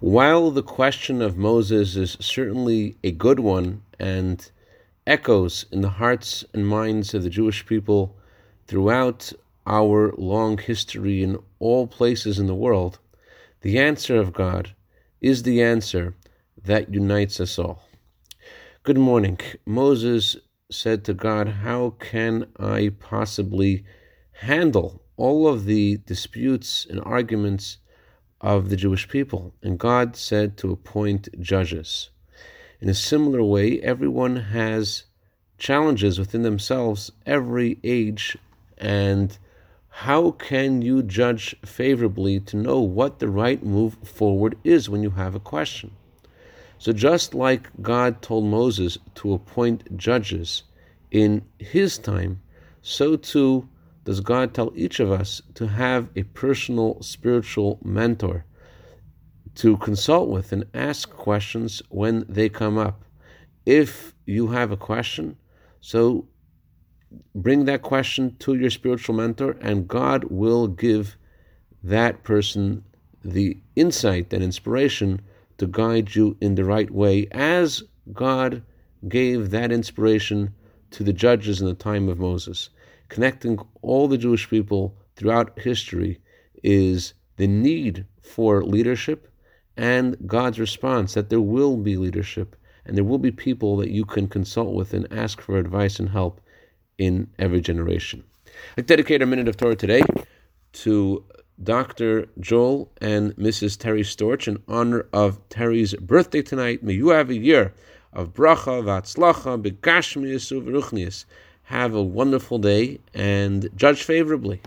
While the question of Moses is certainly a good one and echoes in the hearts and minds of the Jewish people throughout our long history in all places in the world, the answer of God is the answer that unites us all. Good morning. Moses said to God, How can I possibly handle all of the disputes and arguments of the Jewish people? And God said to appoint judges. In a similar way, everyone has challenges within themselves, every age, and how can you judge favorably to know what the right move forward is when you have a question? So, just like God told Moses to appoint judges in his time, so too does God tell each of us to have a personal spiritual mentor to consult with and ask questions when they come up. If you have a question, so bring that question to your spiritual mentor, and God will give that person the insight and inspiration to guide you in the right way, as God gave that inspiration to the judges in the time of Moses. Connecting all the Jewish people throughout history is the need for leadership and God's response that there will be leadership and there will be people that you can consult with and ask for advice and help in every generation. I dedicate a minute of Torah today to Dr. Joel and Mrs. Terry Storch in honor of Terry's birthday tonight. May you have a year of bracha, vatzlacha, begashmius, uveruchnius. Have a wonderful day and judge favorably.